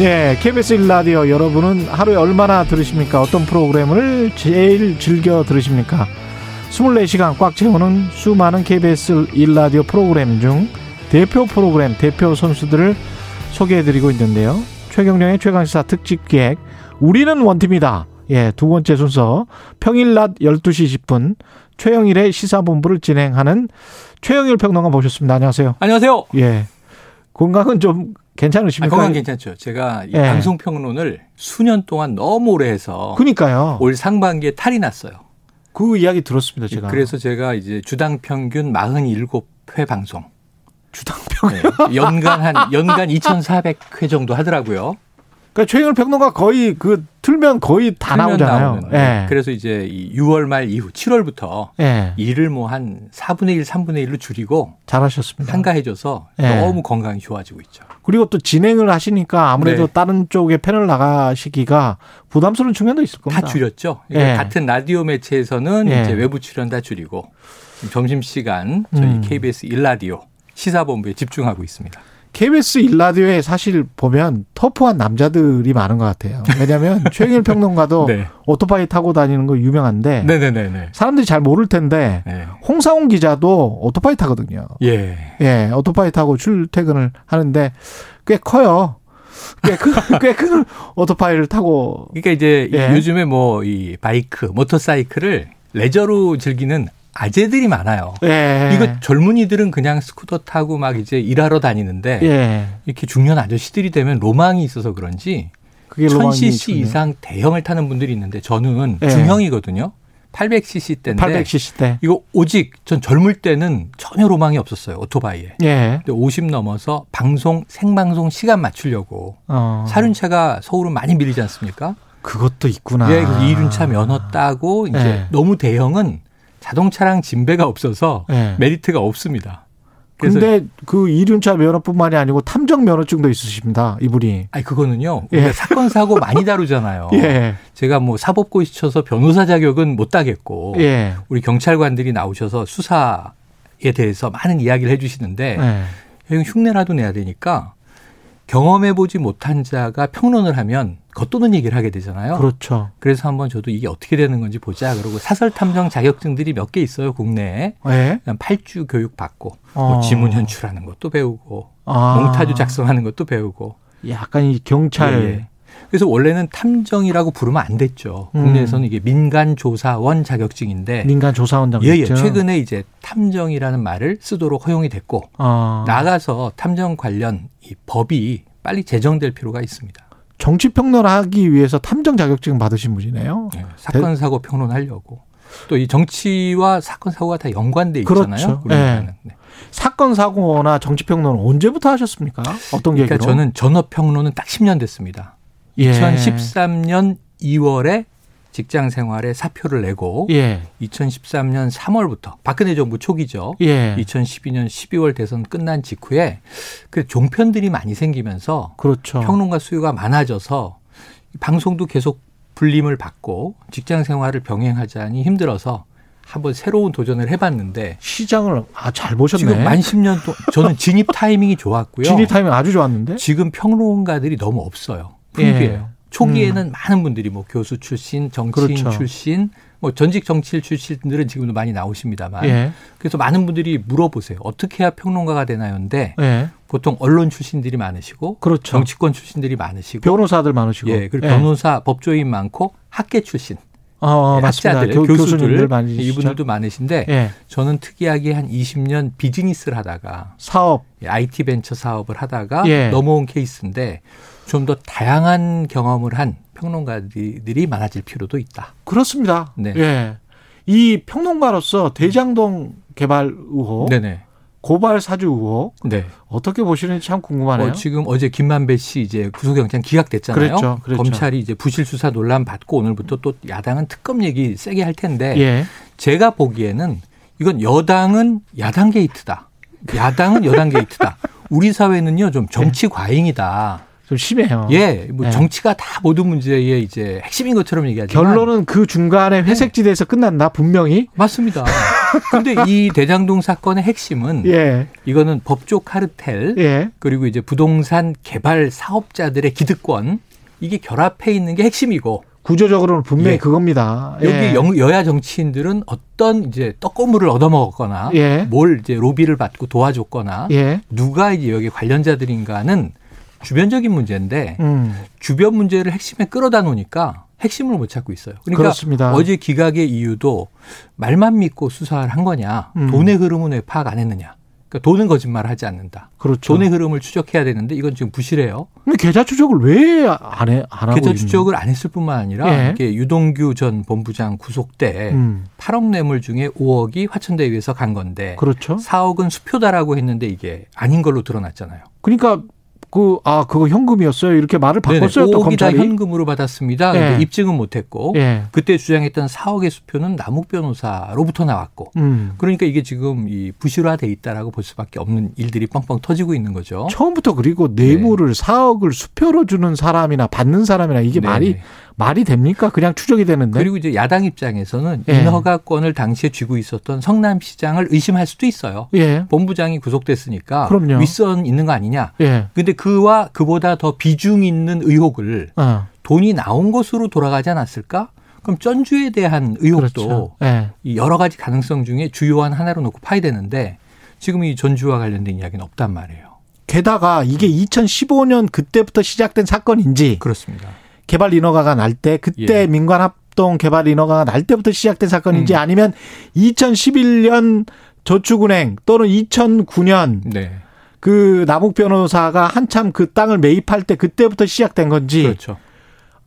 예, KBS 일라디오 여러분은 하루에 얼마나 들으십니까? 어떤 프로그램을 제일 즐겨 들으십니까? 24시간 꽉 채우는 수많은 KBS 일라디오 프로그램 중 대표 프로그램, 대표 선수들을 소개해드리고 있는데요. 최경령의 최강시사 특집 기획, 우리는 원팀이다. 예, 두 번째 순서, 평일 낮 12시 10분, 최영일의 시사본부를 진행하는 최영일 평론가 모셨습니다. 안녕하세요. 안녕하세요. 예. 건강은 좀 괜찮으십니까? 아, 건강 괜찮죠. 제가 이 예. 방송 평론을 수년 동안 너무 오래 해서 그니까요. 올 상반기에 탈이 났어요. 그 이야기 들었습니다, 제가. 그래서 제가 이제 주당 평균 47회 방송. 주당평. 네. 연간 한 연간 2,400회 정도 하더라고요. 그러니까 최영일 평론가 거의 그 틀면 거의 다 틀면 나오잖아요. 나오는. 예. 그래서 이제 이 6월 말 이후 7월부터 예. 일을 뭐 한 4분의 1, 3분의 1로 줄이고 잘하셨습니다. 한가해져서 예. 너무 건강이 좋아지고 있죠. 그리고 또 진행을 하시니까 아무래도 네. 다른 쪽에 패널 나가시기가 부담스러운 측면도 있을 겁니다. 다 줄였죠. 그러니까 예. 같은 라디오 매체에서는 예. 이제 외부 출연 다 줄이고 점심 시간 저희 음. KBS 일라디오 시사본부에 집중하고 있습니다. KBS 일라디오에 사실 보면 터프한 남자들이 많은 것 같아요. 왜냐하면 최영일 평론가도 네. 오토바이 타고 다니는 거 유명한데 네네네네. 사람들이 잘 모를 텐데 네. 홍상훈 기자도 오토바이 타거든요. 예. 예, 오토바이 타고 출퇴근을 하는데 꽤 커요. 꽤 큰, 꽤큰 오토바이를 타고. 그러니까 이제 이 예. 요즘에 뭐 이 바이크, 모터사이클을 레저로 즐기는 아재들이 많아요. 예. 이거 젊은이들은 그냥 스쿠터 타고 막 이제 일하러 다니는데 예. 이렇게 중년 아저씨들이 되면 로망이 있어서 그런지 그게 로망이 1000cc 있군요. 이상 대형을 타는 분들이 있는데 저는 예. 중형이거든요. 800cc 대인데 800cc 대. 이거 오직 전 젊을 때는 전혀 로망이 없었어요. 오토바이에. 예. 근데 50 넘어서 방송 생방송 시간 맞추려고 어. 사륜차가 서울은 많이 밀리지 않습니까? 그것도 있구나. 예, 이륜차 면허 따고 이제 예. 너무 대형은 자동차랑 진배가 없어서 예. 메리트가 없습니다. 근데 그 이륜차 면허뿐만이 아니고 탐정 면허증도 있으십니다. 이분이. 아니 그거는요. 예. 우리가 사건 사고 많이 다루잖아요. 예. 제가 뭐 사법고시 쳐서 변호사 자격은 못 따겠고 예. 우리 경찰관들이 나오셔서 수사에 대해서 많은 이야기를 해 주시는데 예. 이건 흉내라도 내야 되니까 경험해보지 못한 자가 평론을 하면 겉도는 얘기를 하게 되잖아요. 그렇죠. 그래서 한번 저도 이게 어떻게 되는 건지 보자. 그러고 사설 탐정 자격증들이 몇 개 있어요 국내에. 예. 그냥 팔주 교육 받고 어. 뭐 지문 현출하는 것도 배우고 아. 몽타주 작성하는 것도 배우고. 약간 이 경찰. 예, 예. 그래서 원래는 탐정이라고 부르면 안 됐죠. 음. 국내에서는 이게 민간 조사원 자격증인데. 민간 조사원장. 예, 예. 최근에 이제 탐정이라는 말을 쓰도록 허용이 됐고 어. 나가서 탐정 관련 이 법이 빨리 제정될 필요가 있습니다. 정치 평론하기 위해서 탐정 자격증 받으신 분이네요. 예, 사건 사고 평론하려고 또 이 정치와 사건 사고가 다 연관돼 있잖아요. 그렇죠. 우리나라는. 네. 사건 사고나 정치 평론은 언제부터 하셨습니까? 어떤 계기로? 그러니까 저는 전업 평론은 딱 10년 됐습니다. 예. 2013년 2월에 직장 생활에 사표를 내고 예. 2013년 3월부터 박근혜 정부 초기죠. 예. 2012년 12월 대선 끝난 직후에 그 종편들이 많이 생기면서 그렇죠. 평론가 수요가 많아져서 방송도 계속 불림을 받고 직장 생활을 병행하자니 힘들어서 한번 새로운 도전을 해봤는데 시장을 아, 잘 보셨네. 지금 만 10년 동안 저는 진입 타이밍이 좋았고요. 진입 타이밍 아주 좋았는데. 지금 평론가들이 너무 없어요. 풍부해요. 예. 초기에는 많은 분들이 뭐 교수 출신, 정치인 그렇죠. 출신, 뭐 전직 정치인 출신들은 지금도 많이 나오십니다만. 예. 그래서 많은 분들이 물어보세요. 어떻게 해야 평론가가 되나요인데 예. 보통 언론 출신들이 많으시고 그렇죠. 정치권 출신들이 많으시고 변호사들 많으시고. 예, 그리고 변호사, 법조인 많고 학계 출신, 어, 어, 맞습니다. 학자들, 교, 교수들 이분들도 많으신데 예. 저는 특이하게 한 20년 비즈니스를 하다가 사업. IT 벤처 사업을 하다가 예. 넘어온 케이스인데 좀 더 다양한 경험을 한 평론가들이 많아질 필요도 있다. 그렇습니다. 네. 예. 이 평론가로서 대장동 개발 의혹, 네네. 고발 사주 의혹 네. 어떻게 보시는지 참 궁금하네요. 어, 지금 어제 김만배 씨 이제 구속영장 기각됐잖아요. 그랬죠, 그랬죠. 검찰이 이제 부실 수사 논란 받고 오늘부터 또 야당은 특검 얘기 세게 할 텐데 예. 제가 보기에는 이건 여당은 야당 게이트다. 야당은 여당 게이트다. 우리 사회는요 좀 정치 과잉이다. 좀 심해요. 예, 뭐 예. 정치가 다 모든 문제의 이제 핵심인 것처럼 얘기하지만 결론은 그 중간에 회색지대에서 끝난다 분명히. 맞습니다. 근데 이 대장동 사건의 핵심은 예. 이거는 법조 카르텔 예. 그리고 이제 부동산 개발 사업자들의 기득권 이게 결합해 있는 게 핵심이고 구조적으로는 분명히 예. 그겁니다. 여기 예. 영- 여야 정치인들은 어떤 이제 떡고물을 얻어먹었거나 예. 뭘 이제 로비를 받고 도와줬거나 예. 누가 이제 여기 관련자들인가는 주변적인 문제인데 음. 주변 문제를 핵심에 끌어다 놓으니까 핵심을 못 찾고 있어요. 그러니까 그렇습니다. 어제 기각의 이유도 말만 믿고 수사를 한 거냐, 음. 돈의 흐름은 왜 파악 안 했느냐. 그러니까 돈은 거짓말을 하지 않는다. 그렇죠. 돈의 흐름을 추적해야 되는데 이건 지금 부실해요. 근데 계좌 추적을 왜 안 해, 안 하고 계좌 추적을 안 했을 뿐만 아니라 예. 이게 유동규 전 본부장 구속 때 음. 8억 뇌물 중에 5억이 화천대유에서 간 건데 그렇죠. 4억은 수표다라고 했는데 이게 아닌 걸로 드러났잖아요. 그러니까 그아 그거 현금이었어요. 이렇게 말을 바꿨어요. 또 5억이 다 검찰이. 현금으로 받았습니다. 예. 입증은 못했고 예. 그때 주장했던 4억의 수표는 남욱 변호사로부터 나왔고 음. 그러니까 이게 지금 이 부실화돼 있다라고 볼 수밖에 없는 일들이 뻥뻥 터지고 있는 거죠. 처음부터 그리고 뇌물을 4억을 수표로 주는 사람이나 받는 사람이나 이게 네, 말이 네. 말이 됩니까? 그냥 추적이 되는데. 그리고 이제 야당 입장에서는 예. 인허가권을 당시에 쥐고 있었던 성남시장을 의심할 수도 있어요. 예. 본부장이 구속됐으니까 그럼요. 윗선 있는 거 아니냐. 예. 근데 그와 그보다 더 비중 있는 의혹을 어. 돈이 나온 것으로 돌아가지 않았을까? 그럼 전주에 대한 의혹도 그렇죠. 예. 이 여러 가지 가능성 중에 주요한 하나로 놓고 파야 되는데 지금 이 전주와 관련된 이야기는 없단 말이에요. 게다가 이게 2015년 그때부터 시작된 사건인지 그렇습니다. 개발 인허가가 날 때 그때 예. 민관 합동 개발 인허가가 날 때부터 시작된 사건인지 음. 아니면 2011년 저축은행 또는 2009년 네. 그 남욱 변호사가 한참 그 땅을 매입할 때 그때부터 시작된 건지 그렇죠.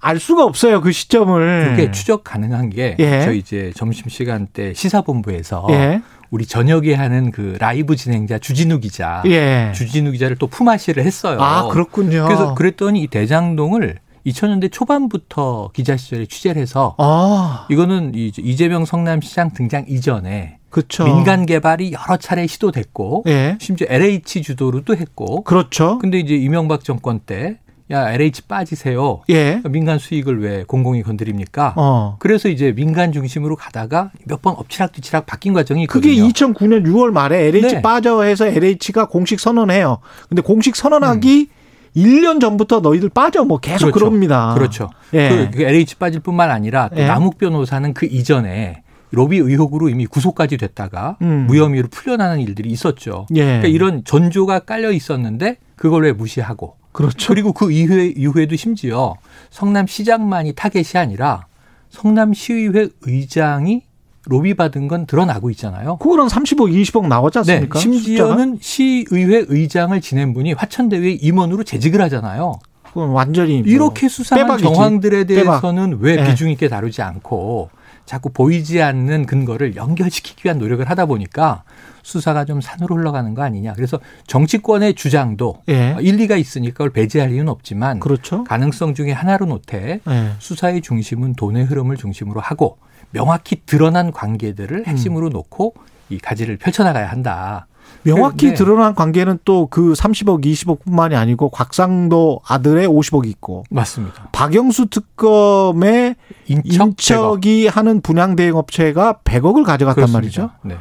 알 수가 없어요 그 시점을. 그게 추적 가능한 게 예. 저희 이제 점심 시간 때 시사본부에서 예. 우리 저녁에 하는 그 라이브 진행자 주진우 기자, 예. 주진우 기자를 또 품앗이를 했어요. 아 그렇군요. 그래서 그랬더니 이 대장동을 2000년대 초반부터 기자 시절에 취재를 해서 아 이거는 이 이재명 성남시장 등장 이전에 그렇죠. 민간 개발이 여러 차례 시도됐고 예. 심지어 LH 주도로도 했고 그렇죠. 근데 이제 이명박 정권 때 야 LH 빠지세요. 예. 민간 수익을 왜 공공이 건드립니까? 어. 그래서 이제 민간 중심으로 가다가 몇 번 엎치락뒤치락 바뀐 과정이 그게 있거든요. 2009년 6월 말에 LH 네. 빠져 해서 LH가 공식 선언해요. 근데 공식 선언하기 1년 전부터 너희들 빠져 뭐 계속 음. 그렇죠. 그럽니다 그렇죠. 예. 그, 그 LH 빠질 뿐만 아니라 또 예. 남욱 변호사는 그 이전에 로비 의혹으로 이미 구속까지 됐다가 음. 무혐의로 풀려나는 일들이 있었죠. 예. 그러니까 이런 전조가 깔려 있었는데 그걸 왜 무시하고 그렇죠. 그리고 그 이후에, 이후에도 심지어 성남시장만이 타겟이 아니라 성남시의회 의장이 로비 받은 건 드러나고 있잖아요. 그거랑 30억, 20억 나왔지 네, 않습니까? 심지어는 시의회 의장을 지낸 분이 화천대유의 임원으로 재직을 하잖아요. 숫자가? 그건 완전히 뭐 이렇게 수상한 빼박이지. 정황들에 빼박. 대해서는 왜 네. 비중 있게 다루지 않고 자꾸 보이지 않는 근거를 연결시키기 위한 노력을 하다 보니까 수사가 좀 산으로 흘러가는 거 아니냐. 그래서 정치권의 주장도 예. 일리가 있으니까 그걸 배제할 이유는 없지만 그렇죠. 가능성 중에 하나로 놓되 예. 수사의 중심은 돈의 흐름을 중심으로 하고 명확히 드러난 관계들을 핵심으로 음. 놓고 이 가지를 펼쳐나가야 한다. 명확히 네. 드러난 관계는 또 그 30억, 20억뿐만이 아니고 곽상도 아들의 50억이 있고 맞습니다. 박영수 특검의 인척, 인척 이 하는 분양 대행 업체가 100억을 가져갔단 그렇습니다. 말이죠. 네.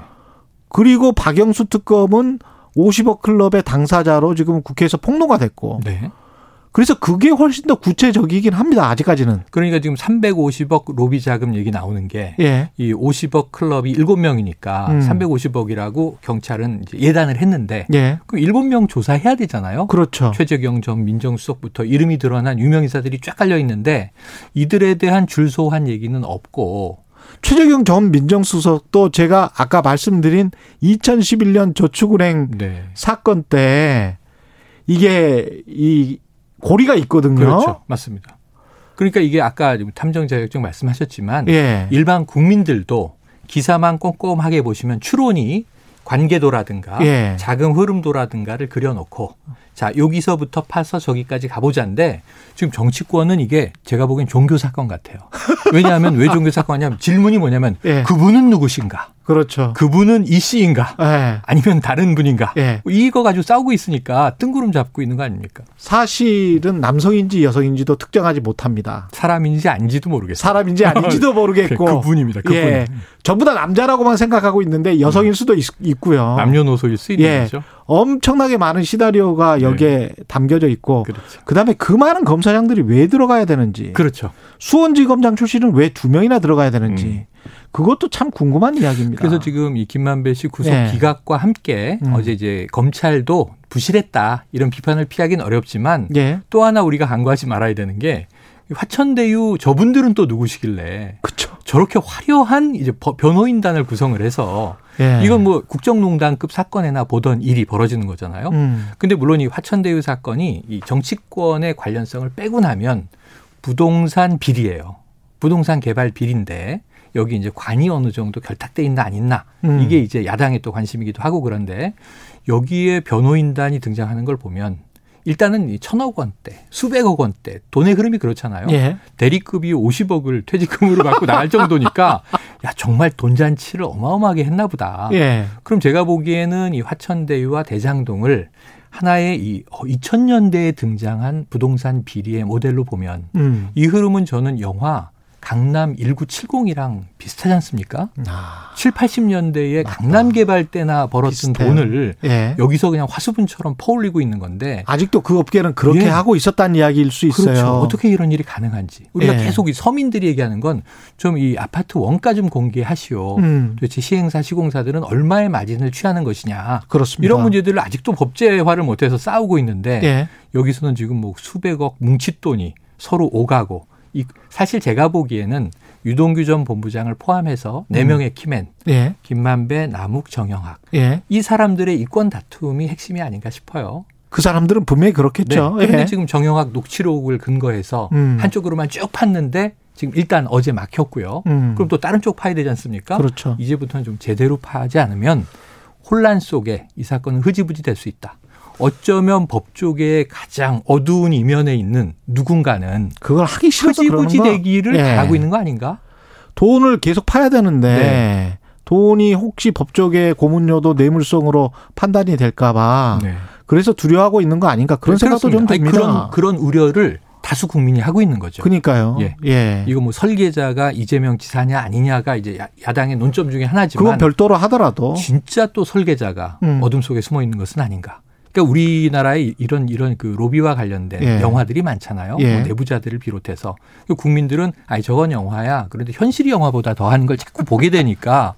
그리고 박영수 특검은 50억 클럽의 당사자로 지금 국회에서 폭로가 됐고 네. 그래서 그게 훨씬 더 구체적이긴 합니다. 아직까지는. 그러니까 지금 350억 로비 자금 얘기 나오는 게 예. 이 50억 클럽이 7명이니까 음. 350억이라고 경찰은 예단을 했는데 예. 그럼 7명 조사해야 되잖아요. 그렇죠. 최재경 전 민정수석부터 이름이 드러난 유명 인사들이 쫙 깔려 있는데 이들에 대한 줄소한 얘기는 없고 최재경 전 민정수석도 제가 아까 말씀드린 2011년 저축은행 네. 사건 때 이게 이 고리가 있거든요. 그렇죠. 맞습니다. 그러니까 이게 아까 탐정 자격증 말씀하셨지만 예. 일반 국민들도 기사만 꼼꼼하게 보시면 추론이 관계도라든가 예. 자금 흐름도라든가를 그려놓고 자 여기서부터 파서 저기까지 가보자인데 지금 정치권은 이게 제가 보기엔 종교 사건 같아요. 왜냐하면 왜 종교 사건이냐면 질문이 뭐냐면 예. 그분은 누구신가? 그렇죠. 그분은 이 씨인가? 예. 아니면 다른 분인가? 예. 이거 가지고 싸우고 있으니까 뜬구름 잡고 있는 거 아닙니까? 사실은 남성인지 여성인지도 특정하지 못합니다. 사람인지 아닌지도 모르겠어요. 사람인지 아닌지도 모르겠고. 그분입니다. 그분. 예. 전부 다 남자라고만 생각하고 있는데 여성일 수도 있, 고요 남녀노소일 수 있는 예. 거죠. 엄청나게 많은 시나리오가 여기에 담겨져 있고 그렇죠. 그다음에 그 많은 검사장들이 왜 들어가야 되는지 그렇죠. 수원지검장 출신은 왜 두 명이나 들어가야 되는지 그것도 참 궁금한 이야기입니다. 그래서 지금 이 김만배 씨 구속 예. 기각과 함께 음. 어제 이제 검찰도 부실했다 이런 비판을 피하기는 어렵지만 예, 또 하나 우리가 간과하지 말아야 되는 게 화천대유 저분들은 또 누구시길래 그렇죠. 저렇게 화려한 이제 버- 변호인단을 구성을 해서 예. 이건 뭐 국정농단급 사건에나 보던 일이 벌어지는 거잖아요. 음, 근데 물론 이 화천대유 사건이 이 정치권의 관련성을 빼고 나면 부동산 비리예요. 부동산 개발 비리인데 여기 이제 관이 어느 정도 결탁돼 있나 안 있나 음. 이게 이제 야당의 또 관심이기도 하고 그런데 여기에 변호인단이 등장하는 걸 보면 일단은 이 천억 원대, 수백억 원대 돈의 흐름이 그렇잖아요. 예, 대리급이 50억을 퇴직금으로 받고 나갈 정도니까 야 정말 돈 잔치를 어마어마하게 했나 보다. 예, 그럼 제가 보기에는 이 화천대유와 대장동을 하나의 이 2000년대에 등장한 부동산 비리의 모델로 보면 음, 이 흐름은 저는 영화 강남 1970이랑 비슷하지 않습니까? 아, 7, 80년대에 강남 개발 때나 벌었던 비슷해요. 돈을 예. 여기서 그냥 화수분처럼 퍼올리고 있는 건데 아직도 그 업계는 그렇게 예. 하고 있었다는 이야기일 수 있어요. 그렇죠. 어떻게 이런 일이 가능한지 우리가 예. 계속 이 서민들이 얘기하는 건 좀 이 아파트 원가 좀 공개하시오. 음, 도대체 시행사 시공사들은 얼마의 마진을 취하는 것이냐. 그렇습니다. 이런 문제들을 아직도 법제화를 못해서 싸우고 있는데 예, 여기서는 지금 뭐 수백억 뭉칫돈이 서로 오가고 이 사실 제가 보기에는 유동규 전 본부장을 포함해서 네 음. 명의 키맨 예, 김만배, 남욱, 정영학 예. 이 사람들의 이권 다툼이 핵심이 아닌가 싶어요. 그 사람들은 분명히 그렇겠죠. 네. 그런데 예. 지금 정영학 녹취록을 근거해서 음. 한쪽으로만 쭉 팠는데 지금 일단 어제 막혔고요. 음. 그럼 또 다른 쪽 파야 되지 않습니까? 그렇죠. 이제부터는 좀 제대로 파지 않으면 혼란 속에 이 사건은 흐지부지 될 수 있다. 어쩌면 법조계의 가장 어두운 이면에 있는 누군가는 그걸 하기 싫어서 흐지부지 거. 되기를 예. 바라고 있는 거 아닌가? 돈을 계속 파야 되는데 네. 돈이 혹시 법조계 고문료도 뇌물성으로 판단이 될까봐 네. 그래서 두려워하고 있는 거 아닌가 그런 생각도 좀 그렇습니다. 듭니다. 아니, 그런 그런 우려를 다수 국민이 하고 있는 거죠. 그러니까요. 예. 예. 이거 뭐 설계자가 이재명 지사냐 아니냐가 이제 야- 야당의 논점 중에 하나지만 그건 별도로 하더라도 진짜 또 설계자가 음. 어둠 속에 숨어 있는 것은 아닌가. 그러니까 우리나라에 이런 이런 그 로비와 관련된 예. 영화들이 많잖아요. 예. 뭐 내부자들을 비롯해서 그 국민들은 아니 저건 영화야. 그런데 현실이 영화보다 더한 걸 자꾸 보게 되니까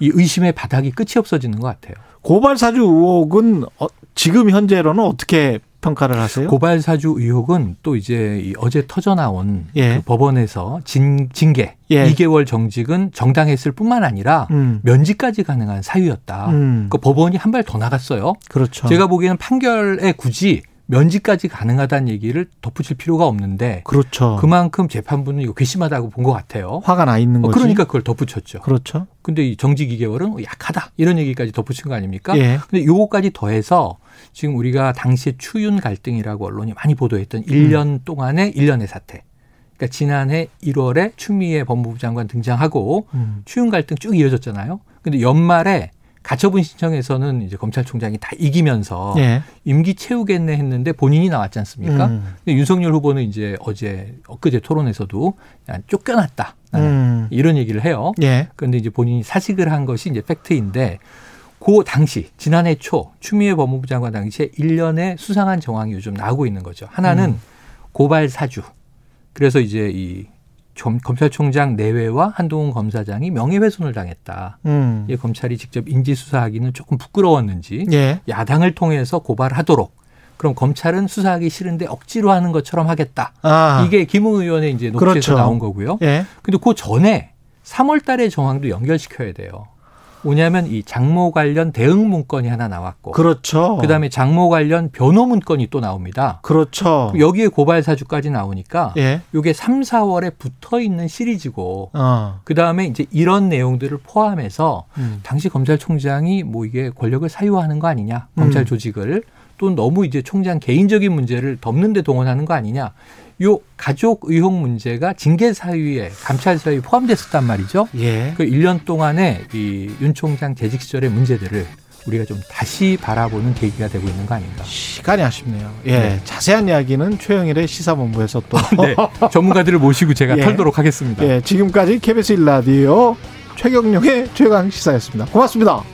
이 의심의 바닥이 끝이 없어지는 것 같아요. 고발 사주 의혹은 어, 지금 현재로는 어떻게 평가를 하세요? 고발 사주 의혹은 또 이제 이 어제 터져 나온 예. 그 법원에서 진, 징계 예. 2개월 정직은 정당했을 뿐만 아니라 음. 면직까지 가능한 사유였다. 음. 그 법원이 한 발 더 나갔어요. 그렇죠. 제가 보기에는 판결에 굳이 면직까지 가능하다는 얘기를 덧붙일 필요가 없는데 그렇죠. 그만큼 재판부는 이거 괘씸하다고 본 것 같아요. 화가 나 있는 어, 거지. 그러니까 그걸 덧붙였죠. 그렇죠. 근데 이 정직 2개월은 약하다 이런 얘기까지 덧붙인 거 아닙니까? 예. 근데 요거까지 더해서 지금 우리가 당시에 추윤 갈등이라고 언론이 많이 보도했던 1년 동안의 일련의 사태. 그러니까 지난해 1월에 추미애 법무부 장관 등장하고 음. 추윤 갈등 쭉 이어졌잖아요. 근데 연말에 가처분 신청에서는 이제 검찰총장이 다 이기면서 예. 임기 채우겠네 했는데 본인이 나왔지 않습니까? 음. 근데 윤석열 후보는 이제 어제 엊그제 토론에서도 야, 쫓겨났다. 나는 음. 이런 얘기를 해요. 예. 그런데 이제 본인이 사직을 한 것이 이제 팩트인데 그 당시 지난해 초 추미애 법무부 장관 당시에 일련의 수상한 정황이 요즘 나오고 있는 거죠. 하나는 음. 고발 사주. 그래서 이제 이 점- 검찰총장 내외와 한동훈 검사장이 명예훼손을 당했다. 음. 이 검찰이 직접 인지 수사하기는 조금 부끄러웠는지 예. 야당을 통해서 고발하도록 그럼 검찰은 수사하기 싫은데 억지로 하는 것처럼 하겠다. 아. 이게 김웅 의원의 이제 녹취에서 그렇죠. 나온 거고요. 예. 근데 그 전에 3월 달의 정황도 연결시켜야 돼요. 뭐냐면 이 장모 관련 대응 문건이 하나 나왔고 그렇죠. 그다음에 장모 관련 변호 문건이 또 나옵니다. 그렇죠. 여기에 고발 사주까지 나오니까 예. 이게 3, 4월에 붙어 있는 시리즈고 어. 그다음에 이제 이런 내용들을 포함해서 음. 당시 검찰총장이 뭐 이게 권력을 사유화하는 거 아니냐 검찰 음. 조직을 또 너무 이제 총장 개인적인 문제를 덮는 데 동원하는 거 아니냐 요 가족 의혹 문제가 징계 사유에 감찰 사유에 포함됐었단 말이죠. 예. 그 1년 동안에 이 윤 총장 재직 시절의 문제들을 우리가 좀 다시 바라보는 계기가 되고 있는 거 아닌가. 시간이 아쉽네요. 예. 네. 자세한 이야기는 최영일의 시사본부에서 또. 네. 전문가들을 모시고 제가 예. 털도록 하겠습니다. 예. 지금까지 KBS 일라디오 최경룡의 최강 시사였습니다. 고맙습니다.